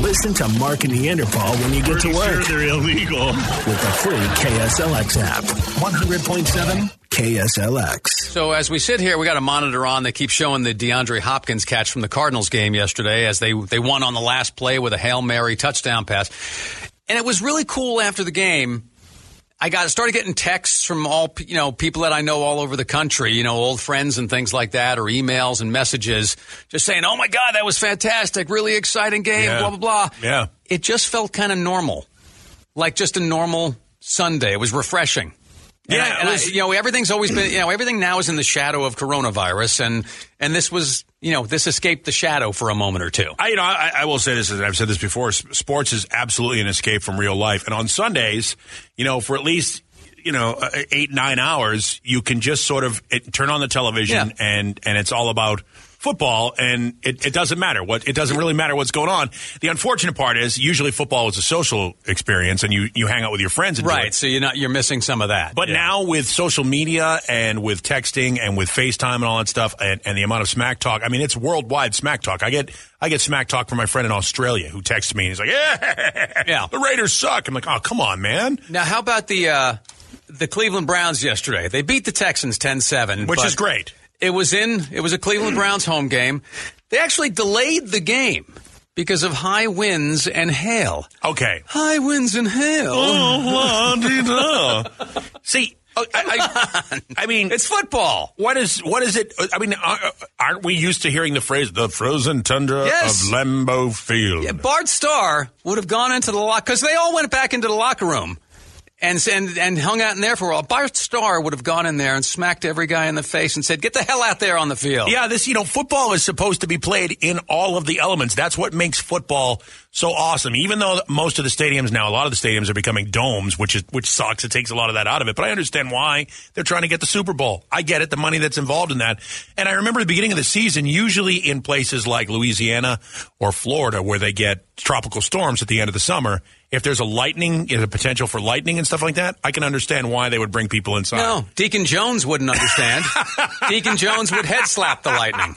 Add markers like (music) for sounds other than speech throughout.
Listen to Mark and Neanderthal when you get to work Sure, they're illegal. with the free KSLX app. 100.7 KSLX. So as we sit here, we got a monitor on that keeps showing the DeAndre Hopkins catch from the Cardinals game yesterday as they they won on the last play with a hail mary touchdown pass, and it was really cool after the game. I got started getting texts from all you know people that I know all over the country, you know, old friends and things like that, or emails and messages, just saying, "Oh my God, that was fantastic! Really exciting game!" Yeah. Blah blah blah. Yeah. It just felt kind of normal, like just a normal Sunday. It was refreshing. And Yeah, I- and it I- you know, everything's always been, you know, everything now is in the shadow of coronavirus, and and this was, you know, this escaped the shadow for a moment or two. I, you know, I, I will say this, and I've said this before. Sports is absolutely an escape from real life, and on Sundays, you know, for at least you know uh, eight nine hours, you can just sort of it, turn on the television, Yeah. and and it's all about football, and it, it doesn't matter what it doesn't really matter what's going on. The unfortunate part is usually football is a social experience, and you you hang out with your friends, and Right. So you're not you're missing some of that. But Yeah. now with social media and with texting and with FaceTime and all that stuff and, and the amount of smack talk, I mean, it's worldwide smack talk. I get I get smack talk from my friend in Australia who texts me and he's like, "Yeah, (laughs) Yeah. the Raiders suck." I'm like, "Oh, come on, man," now, how about the uh, the Cleveland Browns yesterday? They beat the Texans 10-7, which but is great. It was in it was a Cleveland (clears throat) Browns home game. They actually delayed the game because of high winds and hail. Okay. High winds and hail. (laughs) See, uh, I, I, I mean, It's football. what is what is it? I mean, aren't we used to hearing the phrase "the frozen tundra Yes. of Lambeau Field"? Yeah, Bart Starr would have gone into the lock because they all went back into the locker room and and and hung out in there for a while. Bart Starr would have gone in there and smacked every guy in the face and said, "Get the hell out there on the field." Yeah, this, you know, football is supposed to be played in all of the elements. That's what makes football so awesome. Even though most of the stadiums now, a lot of the stadiums are becoming domes, which is, which sucks. It takes a lot of that out of it. But I understand why they're trying to get the Super Bowl. I get it, the money that's involved in that. And I remember the beginning of the season, usually in places like Louisiana or Florida, where they get tropical storms at the end of the summer. If there's a lightning, there's a potential for lightning and stuff like that, I can understand why they would bring people inside. No, Deacon Jones wouldn't understand. (laughs) Deacon Jones would head slap the lightning. (laughs)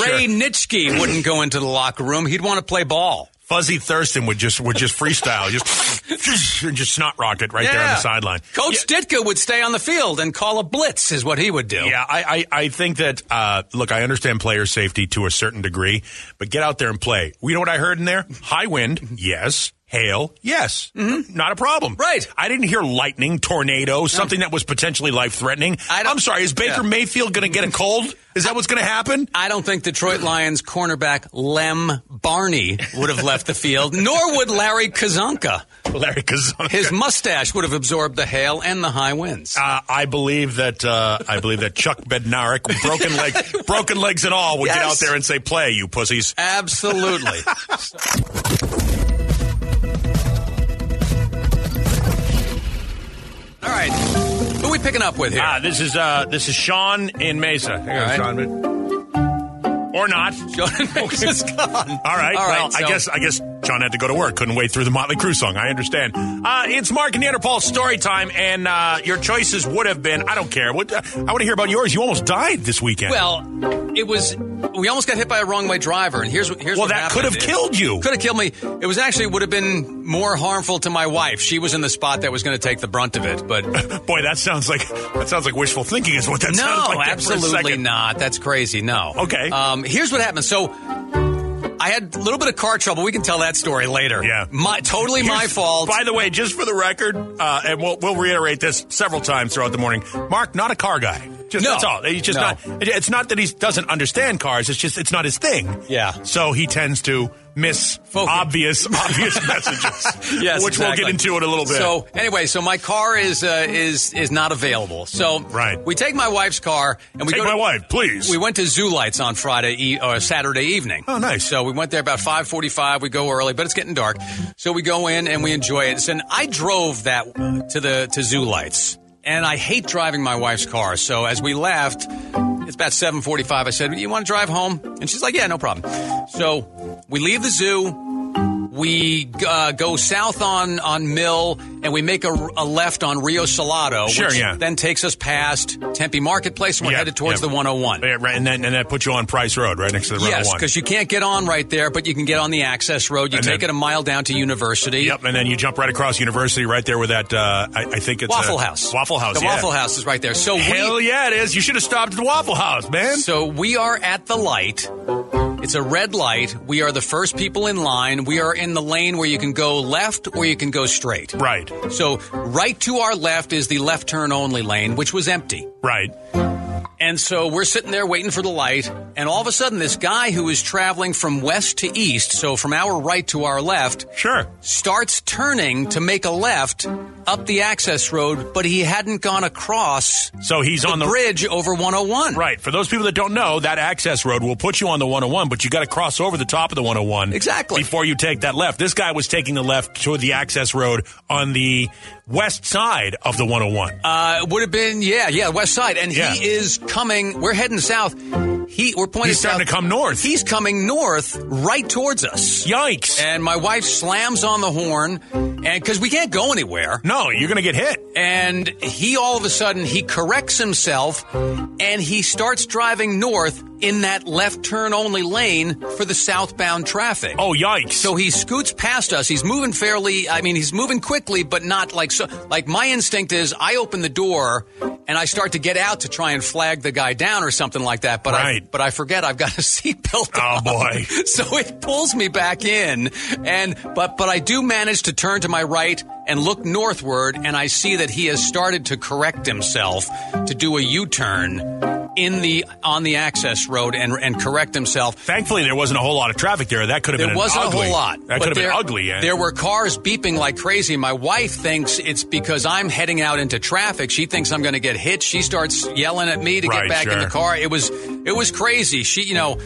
Ray Nitschke wouldn't go into the locker room. He'd want to play ball. Fuzzy Thurston would just would just freestyle, just (laughs) and just snot rocket right there on the sideline. Coach Ditka would stay on the field and call a blitz, is what he would do. Yeah, I, I, I think that uh, look, I understand player safety to a certain degree, but get out there and play. You know what I heard in there? High wind, yes. Hail, yes, not a problem. Mm-hmm. Right. I didn't hear lightning, tornado, something that was potentially life threatening. I'm sorry. Is Baker Yeah. Mayfield going to get a cold? Is that what's going to happen? I don't think Detroit Lions cornerback Lem Barney would have left the field, nor would Larry Kazanka. Larry Kazan. His mustache would have absorbed the hail and the high winds. Uh, I believe that uh, I believe that Chuck Bednarik, broken leg, broken legs and all, would get out there and say, "Play, you pussies." Absolutely. (laughs) we picking up with here? Ah, this is uh, this is Sean in Mesa. Here, right. Sean. Or not. Jordan (laughs) Mix is gone. All right. All well, right, I guess I guess John had to go to work. Couldn't wait through the Motley Crue song. I understand. Uh, it's Mark and Neanderthal story time, and uh, your choices would have been. I don't care. What uh, I want to hear about yours. You almost died this weekend. Well, it was. We almost got hit by a wrong way driver, and here's what here's Well, that could have killed you. Could have killed me. It was actually would have been more harmful to my wife. She was in the spot that was going to take the brunt of it, but (laughs) boy, that sounds like that sounds like wishful thinking. Is what that sounds no, like. there for a absolutely not. That's crazy. No. Okay. Um, here's what happened. So. I had a little bit of car trouble. We can tell that story later. Yeah. My, totally my fault. By the way, just for the record, uh, and we'll, we'll reiterate this several times throughout the morning. Mark, not a car guy. Just No. that's all. He's just No. not. It's not that he doesn't understand cars. It's just it's not his thing. Yeah. So he tends to miss Focus. obvious (laughs) obvious messages. (laughs) yes, which we'll get into in a little bit. So anyway, so my car is uh, is is not available. So Right. we take my wife's car and we take go my to, wife, please. We went to Zoo Lights on Friday e- or Saturday evening. Oh, nice. So we went there about five forty-five. We go early, but it's getting dark. So we go in and we enjoy it. And I drove that to the to Zoo Lights, and I hate driving my wife's car. So as we left, it's about seven forty-five. I said, "You want to drive home?" And she's like, "Yeah, no problem." So we leave the zoo. We uh, go south on on Mill, and we make a, a left on Rio Salado, Sure, which yeah. then takes us past Tempe Marketplace, and we're Yep, headed towards yep. the 101. Yeah, right, and then and that puts you on Price Road, right next to the Yes, 101. because you can't get on right there, but you can get on the access road. You And take then- it a mile down to University. Yep, and then you jump right across University, right there with that. Uh, I, I think it's Waffle a, House. Waffle House. The yeah. Waffle House is right there. So Hell we, yeah, it is. You should have stopped at the Waffle House, man. So we are at the light. It's a red light. We are the first people in line. We are in the lane where you can go left or you can go straight. right, So right to our left is the left turn only lane, which was empty. right. And so we're sitting there waiting for the light, and all of a sudden, this guy who is traveling from west to east, so from our right to our left, Sure. starts turning to make a left up the access road, but he hadn't gone across So he's the on the bridge over 101. Right. For those people that don't know, that access road will put you on the 101, but you got to cross over the top of the 101 Exactly. before you take that left. This guy was taking the left toward the access road on the west side of the 101. Uh, would have been, yeah, yeah, west side. And Yeah. he is coming, we're heading south. He, we're pointing He's starting south. to come north. He's coming north right towards us. Yikes! And my wife slams on the horn, and because we can't go anywhere. no, you're going to get hit. And he all of a sudden he corrects himself, and he starts driving north in that left turn only lane for the southbound traffic. Oh, yikes! So he scoots past us. He's moving fairly. I mean, he's moving quickly, but not like so. Like my instinct is, I open the door and I start to get out to try and flag the guy down or something like that. But I, but I forget I've got a (laughs) seatbelt. Oh, on. boy. (laughs) So it pulls me back in, and but but I do manage to turn to my right and look northward, and I see that he has started to correct himself to do a U-turn in the on the access road and and correct himself. Thankfully, there wasn't a whole lot of traffic there. That could have There been wasn't ugly. a whole lot. That but could have there, been ugly. Yeah. There were cars beeping like crazy. My wife thinks it's because I'm heading out into traffic. She thinks I'm going to get hit. She starts yelling at me to Right, get back in the car. It was it was crazy. She, you know,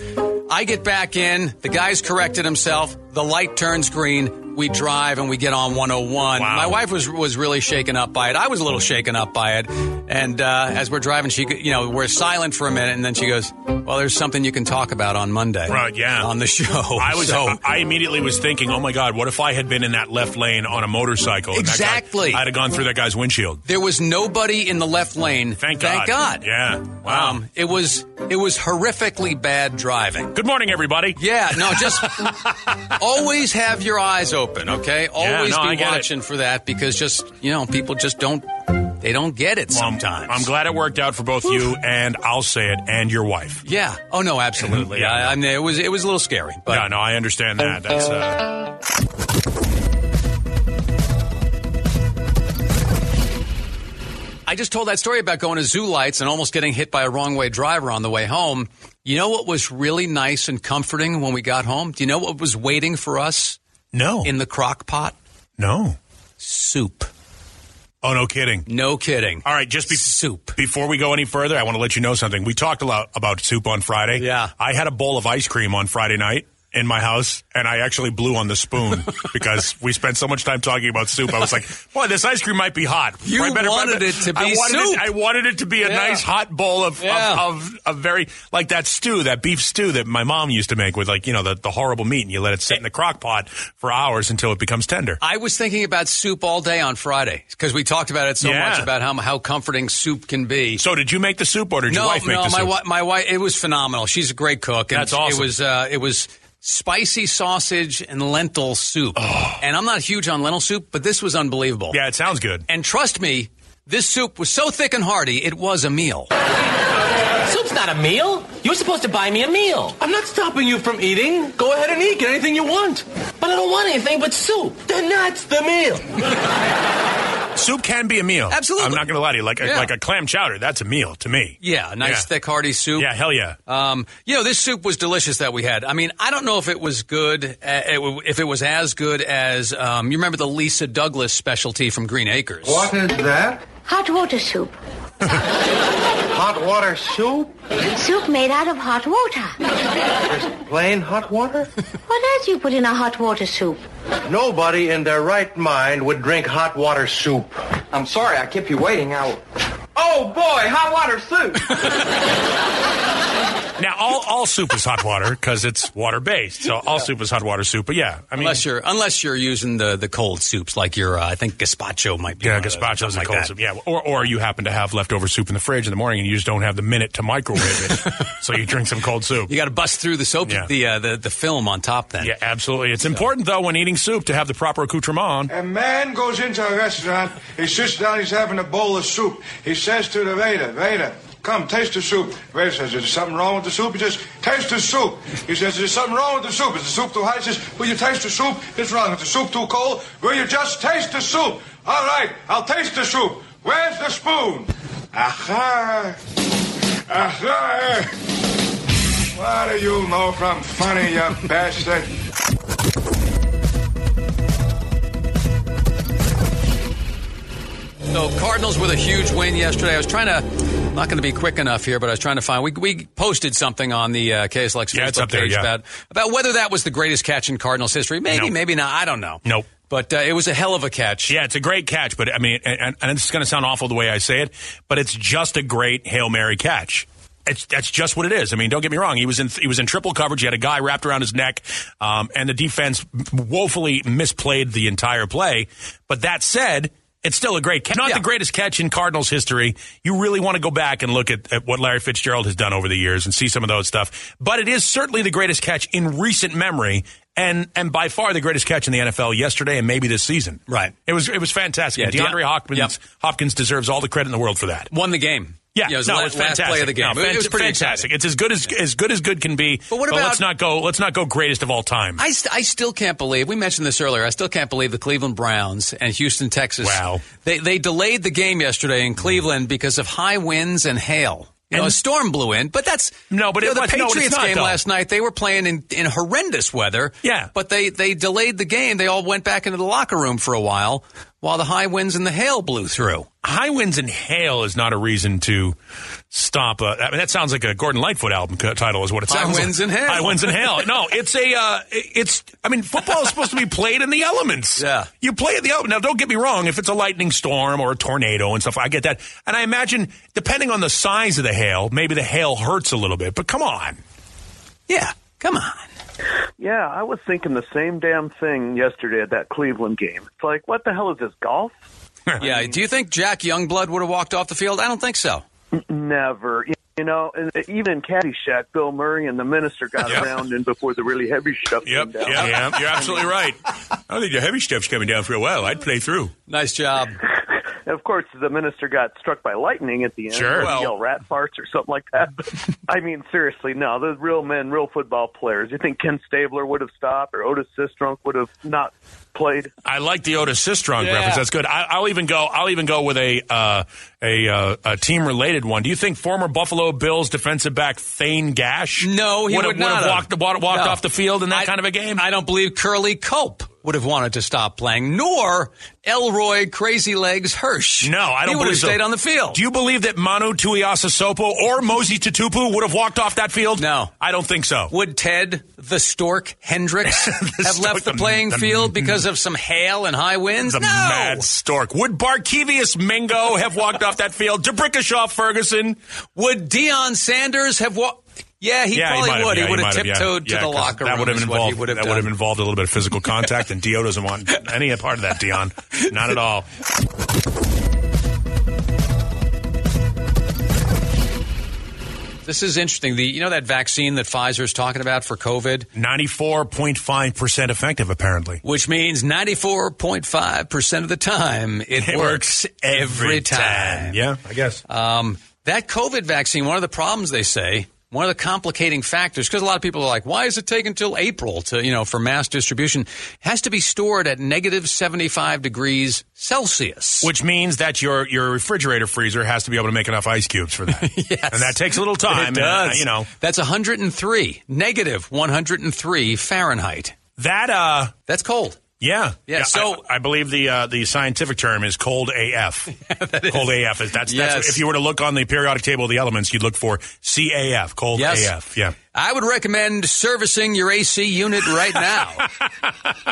I get back in. The guy's corrected himself. The light turns green. We drive and we get on 101. Wow. My wife was was really shaken up by it. I was a little shaken up by it. And uh, as we're driving, she, you know, we're silent for a minute, and then she goes, "Well, there's something you can talk about on Monday, Right, yeah. on the show." (laughs) I was. So- I immediately was thinking, "Oh my God, what if I had been in that left lane on a motorcycle? and that guy- Exactly. I'd have gone through that guy's windshield. There was nobody in the left lane. Thank God. Thank God. God. Yeah. Wow. Um, it was it was horrifically bad driving. Good morning, everybody. Yeah, no, just (laughs) always have your eyes open, okay? Always no, be get it. watching for that because just you know people just don't they don't get it Well, sometimes. I'm glad it worked out for both you and I'll say it and your wife. Yeah. Oh no, absolutely. (laughs) Yeah. I, I mean, it was it was a little scary, but yeah, no, I understand that. That's uh, I just told that story about going to zoo lights and almost getting hit by a wrong way driver on the way home. You know what was really nice and comforting when we got home? Do you know what was waiting for us no, in the crock pot? no. Soup. Oh, no kidding. No kidding. All right, just be- soup. before we go any further, I want to let you know something. We talked a lot about soup on Friday. Yeah. I had a bowl of ice cream on Friday night in my house, and I actually blew on the spoon (laughs) because we spent so much time talking about soup. I was like, "Boy, this ice cream might be hot." You wanted it to be I wanted soup. It, I wanted it to be a Yeah. nice hot bowl of, Yeah. of, of a very like that stew, that beef stew that my mom used to make with like you know the, the horrible meat, and you let it sit in the crock pot for hours until it becomes tender. I was thinking about soup all day on Friday because we talked about it so Yeah. much about how how comforting soup can be. So, did you make the soup, or did your no, wife make no, the my soup? wi- my wife. It was phenomenal. She's a great cook. And That's awesome. It was uh, it was spicy sausage and lentil soup. And I'm not huge on lentil soup, but this was unbelievable. Oh. yeah, it sounds good. And trust me, this soup was so thick and hearty, it was a meal. Soup's not a meal. You were supposed to buy me a meal. I'm not stopping you from eating. Go ahead and eat. Get anything you want. But I don't want anything but soup. Then that's the meal. (laughs) Soup can be a meal. Absolutely. I'm not going to lie to you. Like a, Yeah. like a clam chowder, that's a meal to me. Yeah, a nice Yeah. thick hearty soup. Yeah, hell yeah. Um, you know, this soup was delicious that we had. I mean, I don't know if it was good, uh, it if it was as good as, um, you remember the Lisa Douglas specialty from Green Acres? What is that? Hot water soup. (laughs) Hot water soup? Soup made out of hot water. Just plain hot water? What else you put in a hot water soup? Nobody in their right mind would drink hot water soup. I'm sorry I kept you waiting. I... Oh boy, hot water soup. (laughs) Now, all, all soup is hot water because it's water based. So all soup is hot water soup. But yeah, I mean, unless you're unless you're using the, the cold soups like your uh, I think gazpacho might be yeah, one of those, gazpacho's a like cold that. soup. Yeah, or or you happen to have leftover soup in the fridge in the morning and you just don't have the minute to microwave it, (laughs) so you drink some cold soup. You got to bust through the soap Yeah. the, uh, the the film on top then. Yeah, absolutely. It's important though when eating soup to have the proper accoutrement. A man goes into a restaurant, he sits down, he's having a bowl of soup. He says to the waiter, waiter, come, taste the soup. Waiter says, is there something wrong with the soup? He says, taste the soup. He says, is there something wrong with the soup? Is the soup too hot? He says, will you taste the soup? It's wrong. Is the soup too cold? Will you just taste the soup? All right, I'll taste the soup. Where's the spoon? Aha! Aha! What do you know from funny, you (laughs) bastard? So Cardinals with a huge win yesterday. I was trying to, I'm not going to be quick enough here, but I was trying to find. We, we posted something on the uh, KSLX Yeah, Facebook up there, page yeah. about about whether that was the greatest catch in Cardinals history. Maybe, Nope. maybe not. I don't know. Nope. But uh, it was a hell of a catch. Yeah, it's a great catch, but I mean, and, and it's going to sound awful the way I say it, but it's just a great hail mary catch. It's, that's just what it is. I mean, don't get me wrong. He was in he was in triple coverage. He had a guy wrapped around his neck, um, and the defense woefully misplayed the entire play. But that said, it's still a great catch. Not Yeah. the greatest catch in Cardinals history. You really want to go back and look at, at what Larry Fitzgerald has done over the years and see some of those stuff. But it is certainly the greatest catch in recent memory. And, and by far the greatest catch in the NFL yesterday and maybe this season. Right. It was it was fantastic. Yeah, DeAndre Hopkins Yep. Hopkins deserves all the credit in the world for that. Won the game. Yeah, it was no, the it last, was last fantastic. play of the game. No, it was pretty fantastic. exciting. It's as good as as good as good can be. But what about let's not go let's not go greatest of all time. I, st- I still can't believe we mentioned this earlier. I still can't believe the Cleveland Browns and Houston, Texas. Wow. They they delayed the game yesterday in Cleveland because of high winds and hail. And- a storm blew in, but that's No, but you it know, the was- no, Patriots not, game though. last night. They were playing in, in horrendous weather. Yeah. but they they delayed the game. They all went back into the locker room for a while while the high winds and the hail blew through. High winds and hail is not a reason to stop. A, I mean, that sounds like a Gordon Lightfoot album title, is what it High sounds winds like. and hail. High winds and hail. No, it's a. Uh, it's. I mean, football is supposed to be played in the elements. (laughs) Yeah. you play at the elements. Now, don't get me wrong. If it's a lightning storm or a tornado and stuff, I get that. And I imagine, depending on the size of the hail, maybe the hail hurts a little bit. But come on. Yeah, come on. Yeah, I was thinking the same damn thing yesterday at that Cleveland game. It's like, what the hell is this golf? (laughs) Yeah, do you think Jack Youngblood would have walked off the field? I don't think so. Never. You know, and even in Caddyshack, Bill Murray and the minister got Yep. around in before the really heavy stuff Yep. came down. Yeah, yeah, you're (laughs) absolutely right. I think the heavy stuff's coming down for a while. I'd play through. Nice job. And of course, the minister got struck by lightning at the end. Sure. Well- yell rat farts or something like that. But, I mean, seriously, no, the real men, real football players. You think Ken Stabler would have stopped or Otis Sistrunk would have not played? I like the Otis Sistrunk Yeah. reference. That's good. I, I'll even go. I'll even go with a uh, a, uh, a team related one. Do you think former Buffalo Bills defensive back Thane Gash? No, he would would have, not have have. walked, walked, walked No. off the field in that I- kind of a game. I don't believe Curley Culp would have wanted to stop playing, nor Elroy Crazy Legs Hirsch. no, I don't He would believe have so. stayed on the field. Do you believe that Manu Tuiasosopo or Mosi Tatupu would have walked off that field? No. I don't think so. would Ted the Stork Hendricks (laughs) The have Stork, left the the- playing the- field (laughs) because of some hail and high winds? The no. mad stork. Would Barkevius Mingo have walked off that field? DeBrickashaw Ferguson. Would Deion Sanders have walked? Yeah, he yeah, probably he would. yeah, he would have tiptoed Yeah, to the locker that room. would have involved he would have that done. would have involved a little bit of physical contact, and Dio doesn't want any part of that. Deion, not at all. This is interesting. The you know that vaccine that Pfizer is talking about for COVID, Ninety-four point five percent effective, apparently. which means 94.5% of the time it, works every time. Yeah, I guess. Um, that COVID vaccine, one of the problems they say, one of the complicating factors, because a lot of people are like, why is it taking until April to, you know, for mass distribution? Has to be stored at negative 75 degrees Celsius. Which means that your your refrigerator freezer has to be able to make enough ice cubes for that. (laughs) Yes. and that takes a little time. It and, uh, does. you know That's 103, negative 103 Fahrenheit. that. uh That's cold. Yeah, Yeah, so- I, I believe the uh, the scientific term is cold AF. (laughs) cold AF is that's that's Yes. if you were to look on the periodic table of the elements, you'd look for CAF, cold Yes. AF. Yeah. I would recommend servicing your AC unit right now.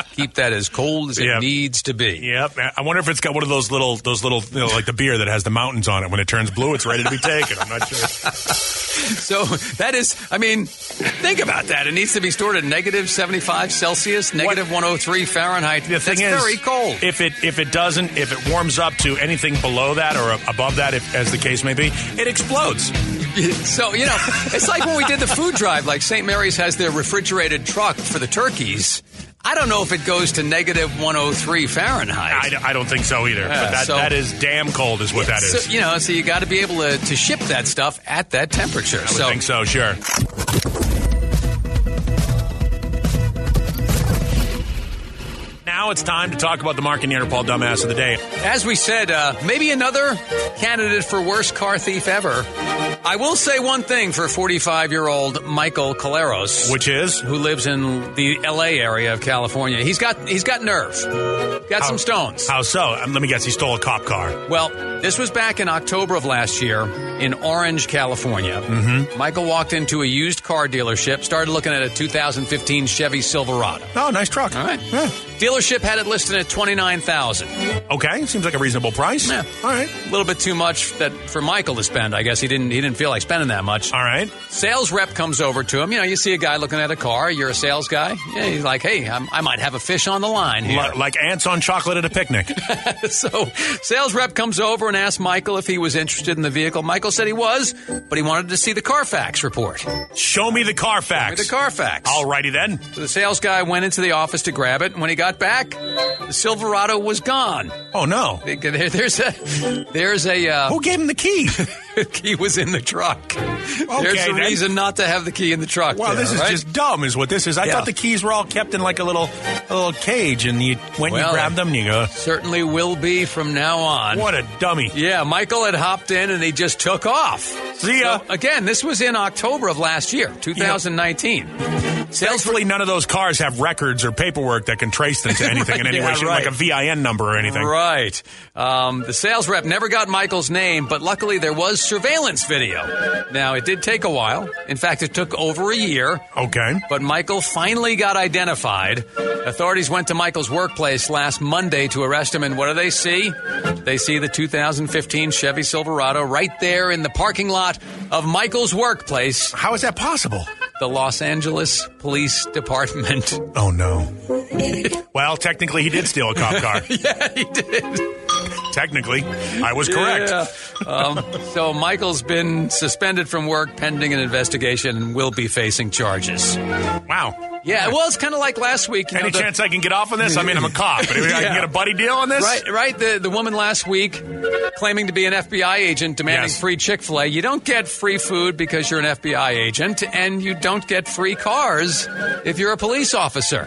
(laughs) Keep that as cold as it Yep. needs to be. Yep. I wonder if it's got one of those little, those little, you know, like the beer that has the mountains on it. When it turns blue, it's ready to be taken. I'm not sure. (laughs) So that is, I mean, think about that. It needs to be stored at negative 75 Celsius, negative 103 Fahrenheit. The thing That's is, very cold. If it if it doesn't, if it warms up to anything below that or above that, if, as the case may be, it explodes. (laughs) So, you know, it's like when we did the food drive, like St. Mary's has their refrigerated truck for the turkeys. I don't know if it goes to negative 103 Fahrenheit. I, I don't think so either. Yeah, but that, so- that is damn cold, is what that is. So, you know, so you got to be able to, to ship that stuff at that temperature. I would so, think so. Sure. Now it's time to talk about the Mark and Neanderthal dumbass of the day. As we said, uh, maybe another candidate for worst car thief ever. I will say one thing for 45 year old Michael Caleros, Which is? who lives in the L.A. area of California. He's got he's got nerve, got some stones. How so? Um, let me guess. He stole a cop car. Well, this was back in October of last year in Orange, California. Mm-hmm. Michael walked into a used car dealership, started looking at a 2015 Chevy Silverado. Oh, nice truck. All right. Yeah. Dealership had it listed at 29000 Okay. Seems like a reasonable price. Yeah. All right. A little bit too much that for Michael to spend. I guess he didn't he didn't feel like spending that much. All right. Sales rep comes over to him. You know, you see a guy looking at a car. You're a sales guy. Yeah, he's like, "Hey, I'm, I might have a fish on the line here." Li- like ants on chocolate at a picnic. (laughs) so, sales rep comes over and asks Michael if he was interested in the vehicle. Michael said he was, but he wanted to see the Carfax report. Show me the Carfax. The Carfax. Alrighty then. So the sales guy went into the office to grab it. and When he got back, the Silverado was gone. Oh no. There- There's a there's a uh, Who gave him the key? (laughs) (laughs) key was in the truck. There's a then. reason not to have the key in the truck. Well, there, this is right? just dumb, is what this is. I Yeah. thought the keys were all kept in like a little, a little cage, and you when Well, you grab them, you go, certainly will be from now on. "What a dummy!" Yeah, Michael had hopped in and he just took off. See ya. So, again, this was in October of last year, 2019. Sales Thankfully, none of those cars have records or paperwork that can trace them to (laughs) anything in any Yeah, way, shape, right. like a VIN number or anything. Right. Um, the sales rep never got Michael's name, but luckily there was surveillance video. Now, it did take a while. In fact, it took over a year. Okay. But Michael finally got identified. Authorities went to Michael's workplace last Monday to arrest him, and what do they see? They see the 2015 Chevy Silverado right there in the parking lot of Michael's workplace, How is that possible? The Los Angeles Police Department. Oh no. well, technically, he did steal a cop car. (laughs) yeah, he did. Technically, I was correct. Yeah. Um, so Michael's been suspended from work pending an investigation and will be facing charges. Wow. Yeah, well, it's kind of like last week. Any know, the- chance I can get off on this? I mean, I'm a cop, but I can get a buddy deal on this. Right, right. The the woman last week claiming to be an FBI agent demanding Yes. free Chick Fil A. You don't get free food because you're an FBI agent, and you don't get free cars if you're a police officer.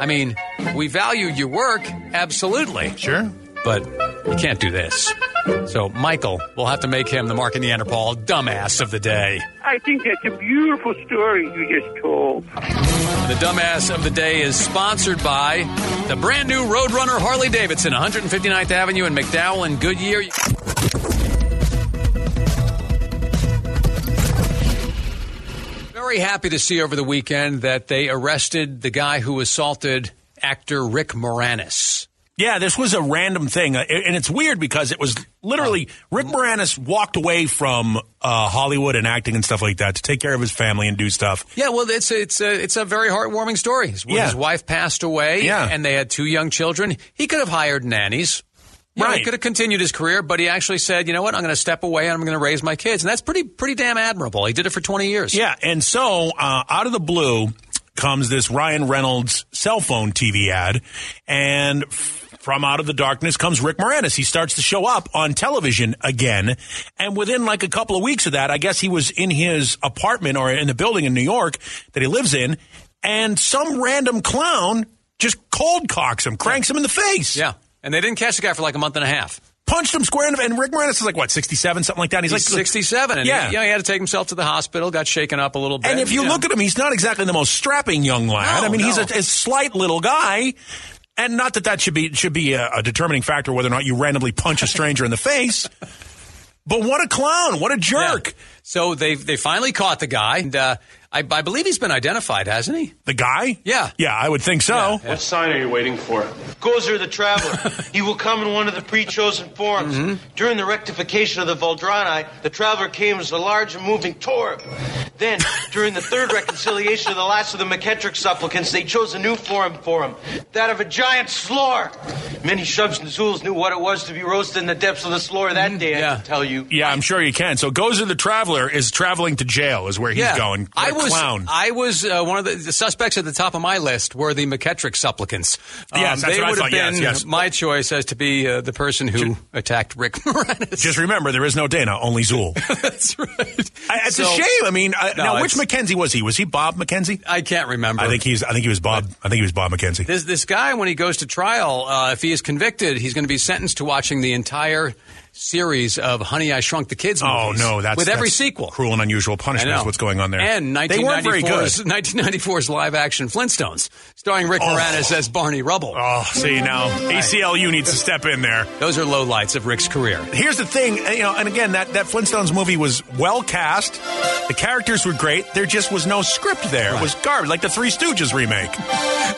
I mean, we value your work, absolutely, Sure. but you can't do this. So, Michael, we'll have to make him the Mark and Neanderthal dumbass of the day. I think that's a beautiful story you just told. The dumbass of the day is sponsored by the brand new Roadrunner Harley Davidson, 159th Avenue in McDowell and Goodyear. Very happy to see over the weekend that they arrested the guy who assaulted actor Rick Moranis. Yeah, this was a random thing, uh, and it's weird because it was literally Rick Moranis walked away from uh, Hollywood and acting and stuff like that to take care of his family and do stuff. Yeah, well, it's a, it's a, it's a very heartwarming story. His, Yeah. his wife passed away, Yeah. and they had two young children. He could have hired nannies. You know, he Right. could have continued his career, but he actually said, "You know what? I'm going to step away and I'm going to raise my kids." And that's pretty pretty damn admirable. He did it for 20 years. Yeah, and so uh, out of the blue comes this Ryan Reynolds cell phone TV ad, and f- from out of the darkness comes Rick Moranis. He starts to show up on television again, and within like a couple of weeks of that, I guess he was in his apartment or in the building in New York that he lives in, and some random clown just cold cocks him, cranks him in the face. Yeah. And they didn't catch the guy for like a month and a half. Punched him square in the And Rick Moranis is like, what, 67, something like that? He's, like 67, and Yeah. he, yeah, he had to take himself to the hospital, got shaken up a little bit. And if you know. look at him, he's not exactly the most strapping young lad. No, I mean, he's a, a slight little guy. And not that that should be should be a, a determining factor whether or not you randomly punch a stranger in the face. But what a clown! What a jerk! Yeah. So they they finally caught the guy, and uh, I, I believe he's been identified, hasn't he? The guy? Yeah. Yeah, I would think so. What sign are you waiting for? Gozer the Traveler. (laughs) he will come in one of the pre-chosen forms. Mm-hmm. During the rectification of the Vuldronaii, the Traveler came as a large and moving torb. Then, during the third reconciliation of the last of the Meketrex supplicants, they chose a new form for him, that of a giant slore. Many Shuvs and Zuuls knew what it was to be roasted in the depths of the slore that day, I can tell you. Yeah, I'm sure you can. So Gozer the Traveler is traveling to jail, is where he's yeah. going. What I a was clown. I was uh, one of the, the suspects at the top of my list were the Meketrex supplicants. Um, Yes, that's they I would have thought. Yes, been yes. my choice as to be uh, the person who attacked Rick (laughs) Moranis. Just remember, there is no Dana, only Zuul. (laughs) That's right. I, it's So- a shame. I mean, uh, No, now which McKenzie was he? Was he Bob McKenzie? I can't remember. I think he's. I think he was Bob. I think he was Bob McKenzie. This this guy, when he goes to trial, uh, if he is convicted, he's going to be sentenced to watching the entire series of Honey I Shrunk the Kids. Oh movies no, that's with every that's sequel. Cruel and unusual punishment is what's going on there. And they weren't very good. 1994's 1994's live action Flintstones, starring Rick Oh. Moranis as Barney Rubble. Oh, see now, ACLU needs to step in there. Those are low lights of Rick's career. Here's the thing, you know, and again, that, that Flintstones movie was well cast. The characters were great. There just was no script there. It was garbage, like the Three Stooges remake.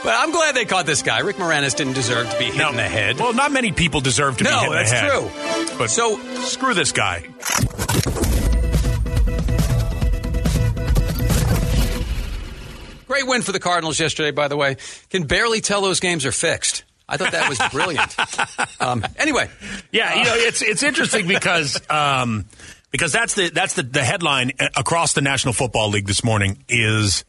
But I'm glad they caught this guy. Rick Moranis didn't deserve to be hit in the head. Well, not many people deserve to be hit in the head. No, that's true. But So- screw this guy. Great win for the Cardinals yesterday, by the way. Can barely tell those games are fixed. I thought that was brilliant. (laughs) um, anyway, Yeah, you know, it's it's interesting because um, because that's the that's the, the headline across the National Football League this morning is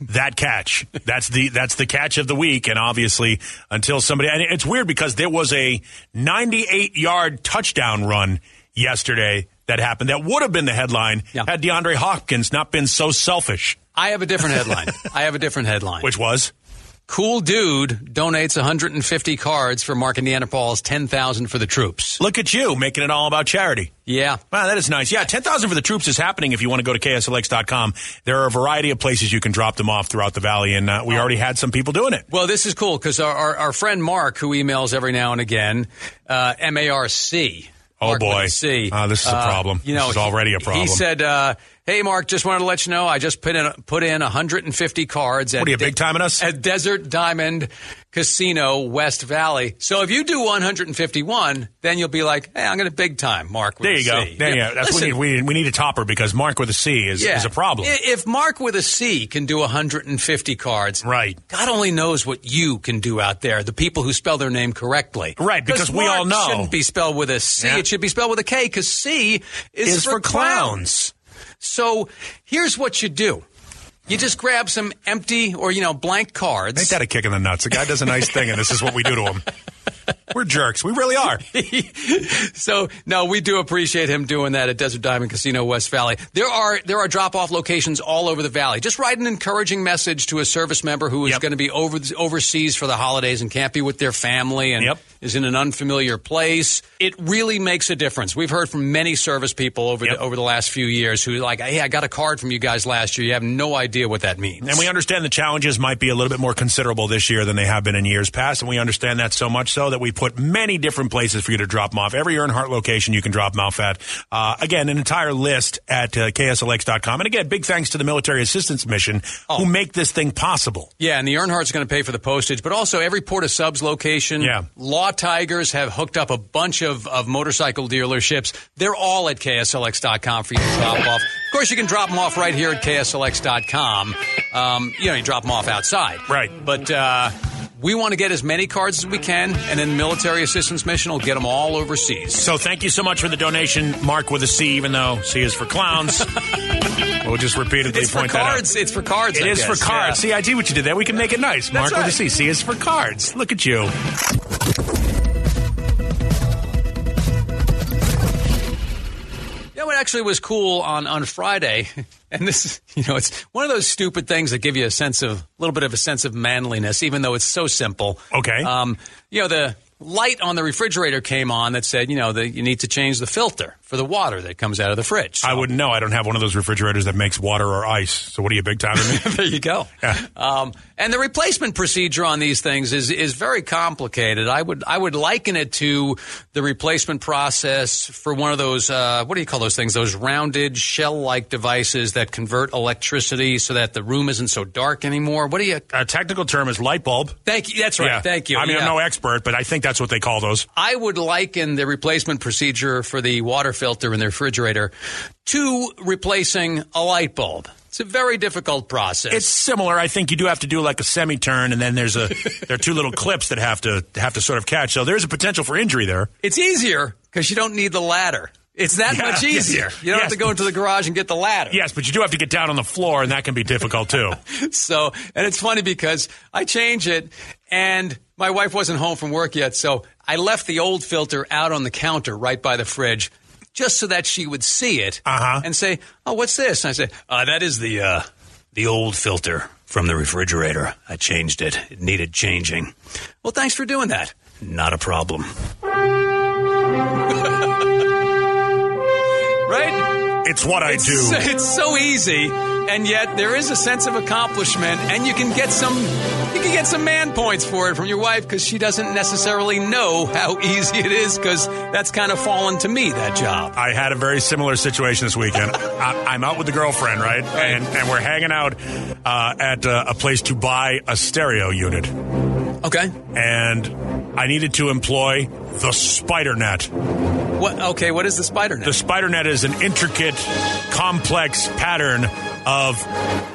that catch. That's the that's the catch of the week, and obviously until somebody and it's weird because there was a 98 yard touchdown run yesterday that happened that would have been the headline Yeah. had DeAndre Hopkins not been so selfish, I have a different headline. I have a different headline. which was Cool dude donates 150 cards for Mark and Neanderthals, 10,000 for the troops. look at you making it all about charity. Yeah. Wow, that is nice. Yeah, 10,000 for the troops is happening if you want to go to KSLX.com. There are a variety of places you can drop them off throughout the valley, and uh, we already had some people doing it. Well, this is cool because our, our, our friend Mark, who emails every now and again, uh, M A R C. Oh, Mark boy. C. Ah, this is a Uh, problem. You know, This is already a problem. He said, uh, "Hey, Mark, just wanted to let you know I just put in put in 150 cards. At What are you, De- big timing us? At Desert Diamond Casino, West Valley. So if you do 151, then you'll be like, hey, I'm going to big time Mark. With There a you go. C. There you go. That's what Listen, we need. We, we need a topper because Mark with a C is, yeah. is a problem. If Mark with a C can do 150 cards, Right. God only knows what you can do out there. The people who spell their name correctly, Right, because we Mark all know. shouldn't be spelled with a C. Yeah. It should be spelled with a K because C is, Is for clowns. So here's what you do. You just grab some empty or you know blank cards. Ain't that a kick in the nuts? The guy does a nice thing, and this is what we do to him. We're jerks. We really are. (laughs) so no, we do appreciate him doing that at Desert Diamond Casino West Valley. There are there are drop off locations all over the valley. Just write an encouraging message to a service member who is Yep. going to be over overseas for the holidays and can't be with their family and Yep. is in an unfamiliar place. It really makes a difference. We've heard from many service people over Yep. the, over the last few years who are like, "Hey, I got a card from you guys last year. You have no idea what that means." And we understand the challenges might be a little bit more considerable this year than they have been in years past, and we understand that so much so that we put many different places for you to drop them off. Every Earnhardt location you can drop them off at. Uh, again, an entire list at uh, KSLX.com. And again, big thanks to the Military Assistance Mission who make this thing possible. Yeah, and the Earnhardt's going to pay for the postage, but also every Port of Subs location. Yeah. Law Tigers have hooked up a bunch of, of motorcycle dealerships. They're all at KSLX.com for you to drop off. Of course, you can drop them off right here at KSLX.com. Um, you know, you drop them off outside. Right. But uh, we want to get as many cards as we can, and then the Military Assistance Mission will get them all overseas. So thank you so much for the donation, Mark with a C, even though C is for clowns. (laughs) we'll just repeatedly It's for point that out. It's for cards. It I is for cards. Yeah. See, I see what you did there. We can make it nice. Mark with a right. C. C is for cards. Look at you. Actually was cool on, on Friday, (laughs) and this, you know, it's one of those stupid things that give you a sense of, a little bit of a sense of manliness, even though it's so simple. Okay. Um, you know, the light on the refrigerator came on that said, you know, that you need to change the filter for the water that comes out of the fridge. I wouldn't know. I don't have one of those refrigerators that makes water or ice. So what are you big time (laughs) there you go. Um, and the replacement procedure on these things is is very complicated. I would I would liken it to the replacement process for one of those uh, what do you call those things? Those rounded shell like devices that convert electricity so that the room isn't so dark anymore. What do you? A technical term is light bulb. Thank you. That's right. Yeah. Thank you. I mean, Yeah. I'm no expert, but I think that's what they call those. I would liken the replacement procedure for the water filter in the refrigerator to replacing a light bulb. It's a very difficult process. It's similar. I think you do have to do like a semi turn, and then there's a (laughs) there are two little clips that have to have to sort of catch. So there's a potential for injury there. It's easier because you don't need the ladder. It's that Yeah, much (laughs) easier. You don't have to go into the garage and get the ladder. Yes, but you do have to get down on the floor, and that can be difficult too. (laughs) So, and it's funny because I change it and my wife wasn't home from work yet. So I left the old filter out on the counter right by the fridge just so that she would see it Uh-huh. and say, Oh, what's this? And I say, uh, that is the, uh, the old filter from the refrigerator. I changed it. It needed changing. Well, thanks for doing that. Not a problem. (laughs) right? It's what I do. it's so easy, and yet there is a sense of accomplishment, and you can get some you can get some man points for it from your wife because she doesn't necessarily know how (laughs) easy it is because that's kind of fallen to me that job. I had a very similar situation this weekend. (laughs) I, I'm out with the girlfriend, right, and and we're hanging out uh, at uh, a place to buy a stereo unit, Okay, and I needed to employ the spider net. What? Okay, what is the spider net? The spider net is an intricate, complex pattern of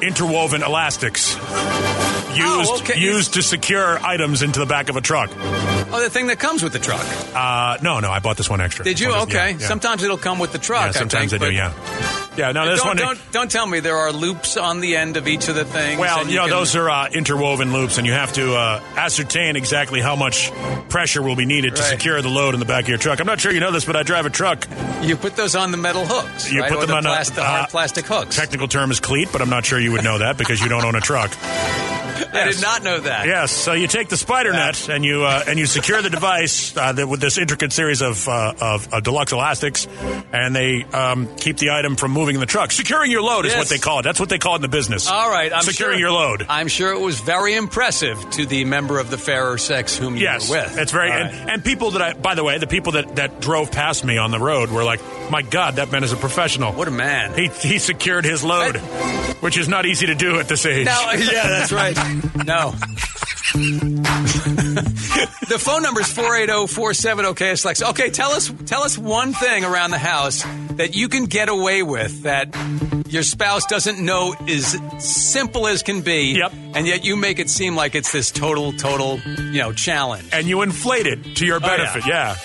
interwoven elastics used Oh, okay. used to secure items into the back of a truck. oh, the thing that comes with the truck. Uh, no, no, I bought this one extra. Did you? This one is- Okay. yeah, yeah. Sometimes it'll come with the truck. Yeah, I sometimes think, they do. Yeah, yeah. No, this don't, one. don't don't tell me there are loops on the end of each of the things. Well, you know, can- those are uh, interwoven loops, and you have to uh, ascertain exactly how much pressure will be needed to secure the load in the back of your truck. I'm not sure you know this, but I drive a truck. you put those on the metal hooks. You right? put Or them the on a- plastic, uh, hard plastic hooks. Technical term is cleat, but I'm not sure you would know that because you don't own a truck. (laughs) I did not know that. Yes, so you take the spider net and you uh, and you secure the device uh, that, with this intricate series of, uh, of of deluxe elastics, and they um, keep the item from moving in the truck. Securing your load is what they call it. That's what they call it in the business. All right, I'm securing sure, your load. I'm sure it was very impressive to the member of the fairer sex whom you Yes, were with. it's very and, right. and people that I by the way the people that, that drove past me on the road were like, my God, that man is a professional. What a man! He he secured his load, which is not easy to do at this age. No, yeah, that's right. (laughs) No. (laughs) the phone number is 480-470-KSLX. Okay, tell us tell us one thing around the house that you can get away with that your spouse doesn't know is simple as can be. Yep. And yet you make it seem like it's this total, total, you know, challenge. and you inflate it to your Oh, yeah. benefit. yeah.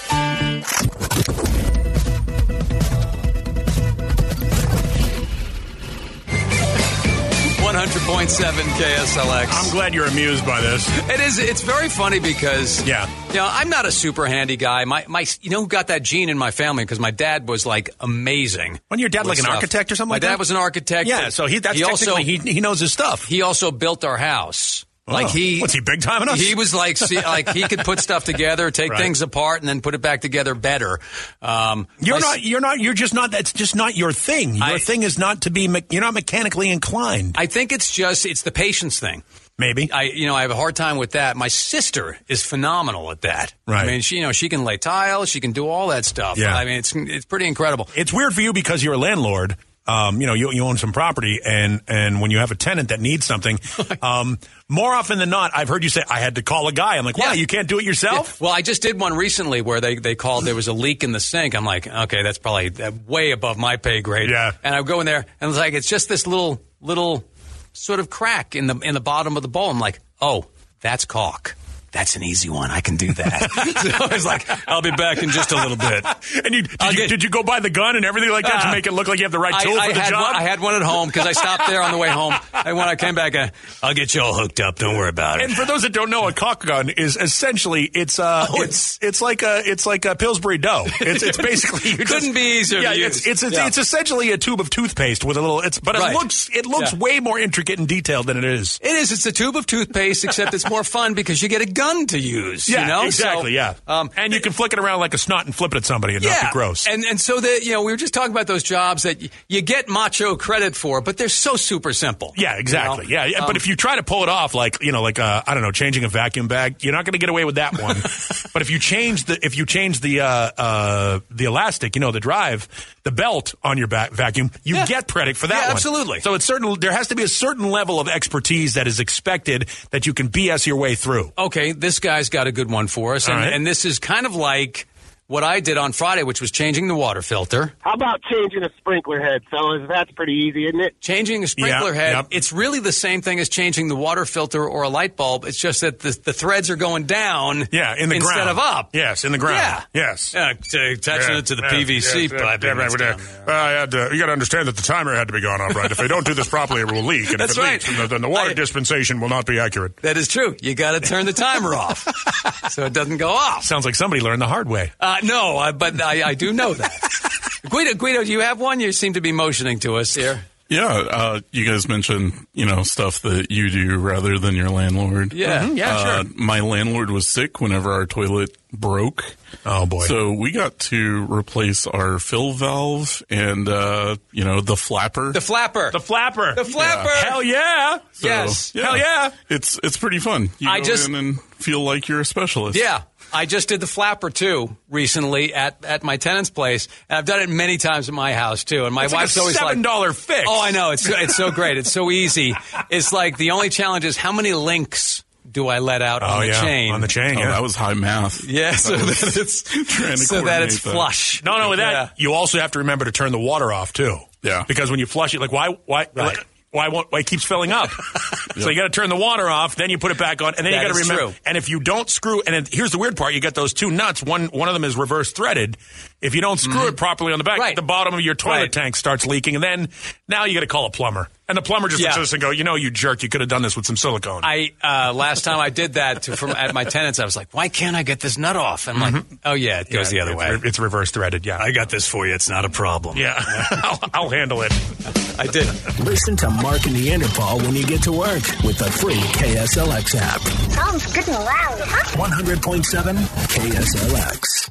100.7 KSLX. I'm glad you're amused by this. It is. It's very funny because Yeah. you know I'm not a super handy guy. My my you know who got that gene in my family because my dad was like amazing. Wasn't your dad like an stuff. architect or something like that? My like dad that? was an architect. Yeah, so he that's he also he he knows his stuff. he also built our house. Like Oh. he, What's he, big time in us? He was like, see, like he could put stuff together, (laughs) take Right. things apart, and then put it back together better. Um, You're my- not. You're not. You're just not. That's just not your thing. Your I- thing is not to be. me- You're not mechanically inclined. I think it's just it's the patience thing. Maybe. I you know I have a hard time with that. My sister is phenomenal at that. Right. I mean, she you know she can lay tiles, she can do all that stuff. Yeah. I mean, it's it's pretty incredible. it's weird for you because you're a landlord. Um, you know, you, you own some property, and and when you have a tenant that needs something, (laughs) um, more often than not, I've heard you say, "I had to call a guy." I'm like, "Wow, Yeah. you can't do it yourself." Yeah. Well, I just did one recently where they, they called there was a leak in the sink. I'm like, okay, that's probably uh, way above my pay grade. Yeah. And I go in there and it's like it's just this little little sort of crack in the in the bottom of the bowl. I'm like, oh, that's caulk. That's an easy one. I can do that. (laughs) (laughs) so I was like, I'll be back in just a little bit. (laughs) And you, did, you, get- did you go buy the gun and everything like that to Uh, make it look like you have the right I, tool I for the had job? One, I had one at home because I stopped there on the way home. And when I came back, uh, I'll get you all hooked up. Don't worry about it. And for those that don't know, a caulk gun is essentially it's uh Oh, it's it's like a it's like a Pillsbury dough. It's it's basically you Couldn't just- be easier Yeah, it's it's it's, Yeah. it's essentially a tube of toothpaste with a little. It's but Right. it looks it looks Yeah. way more intricate and detailed than it is. It is. It's a tube of toothpaste, except it's more fun because you get a gun to use. Yeah, you know? exactly. So, yeah, Um, and you can flick it around like a snot and flip it at somebody and not be gross. And and so that you know, we were just talking about those jobs that y- you get macho credit for, but they're so super simple. Yeah, exactly. You know? Yeah, yeah. Um, but if you try to pull it off, like you know, like uh, I don't know, changing a vacuum bag, you're not going to get away with that one. (laughs) but if you change the if you change the uh, uh, the elastic, you know, the drive, the belt on your back vacuum, you Yeah. get credit for that Yeah, one. absolutely. So it's certain. There has to be a certain level of expertise that is expected that you can BS your way through. okay, this guy's got a good one for us, and, right. and this is kind of like what I did on Friday, which was changing the water filter. How about changing a sprinkler head, fellas? That's pretty easy, isn't it? Changing a sprinkler Yeah, head, yep. it's really the same thing as changing the water filter or a light bulb. It's just that the, the threads are going down Yeah, in the instead ground of up. Yes, in the ground. Yeah. Yes. Yeah, to- attaching it to the PVC pipe. Yeah, right, uh, I had to- you got to understand that the timer had to be gone off right. If they don't do this properly, it will leak. And That's if it right. leaks, then the, then the water I- dispensation will not be accurate. That is true. You got to turn the timer off so it doesn't go off. Sounds like somebody learned the hard way. Uh, no, I, but I, I do know that. (laughs) Guido, Guido, do you have one? You seem to be motioning to us here. Yeah, uh, you guys mentioned you know stuff that you do rather than your landlord. Yeah. Mhm, yeah, Uh, sure. My landlord was sick whenever our toilet broke. Oh boy! So we got to replace our fill valve and uh, you know the flapper. The flapper. The flapper. The flapper. Hell yeah! So, yes. yeah, Hell yeah! It's it's pretty fun. You I go just- in and feel like you're a specialist. Yeah. I just did the flapper too recently at, at my tenant's place, and I've done it many times at my house too. And my It's like wife's a always seven like, dollar fix. "Oh, I know it's it's so great, it's so easy." It's like the only challenge is how many links do I let out Oh on the yeah, chain? on the chain. Oh, yeah. that was high math. Yeah, so That that it's trying to (laughs) so that it's coordinate that. flush. No, no, with that, Yeah. you also have to remember to turn the water off too. Yeah. Because when you flush it, like why, why, Right. look, why, won't, why it keeps filling up? (laughs) So you got to turn the water off, then you put it back on, and then That you got to remember. true. And if you don't screw, and then, here's the weird part: you got those two nuts. One, one of them is reverse threaded. If you don't screw it properly on the back, Mm-hmm. Right. the bottom of your toilet Right. tank starts leaking, and then now you got to call a plumber. And the plumber just looks Yeah. at us and go, "You know, you jerk! You could have done this with some silicone." I uh, last time I did that to, from at my tenants, I was like, "Why can't I get this nut off?" I'm like, "Oh yeah, it goes Yeah, the other it's way." re- it's reverse threaded. Yeah, I got this for you. It's not a problem. yeah. (laughs) I'll, I'll handle it. I did. Listen to Mark and Neanderthal when you get to work with the free KSLX app. Sounds good and loud, huh? 100.7 KSLX.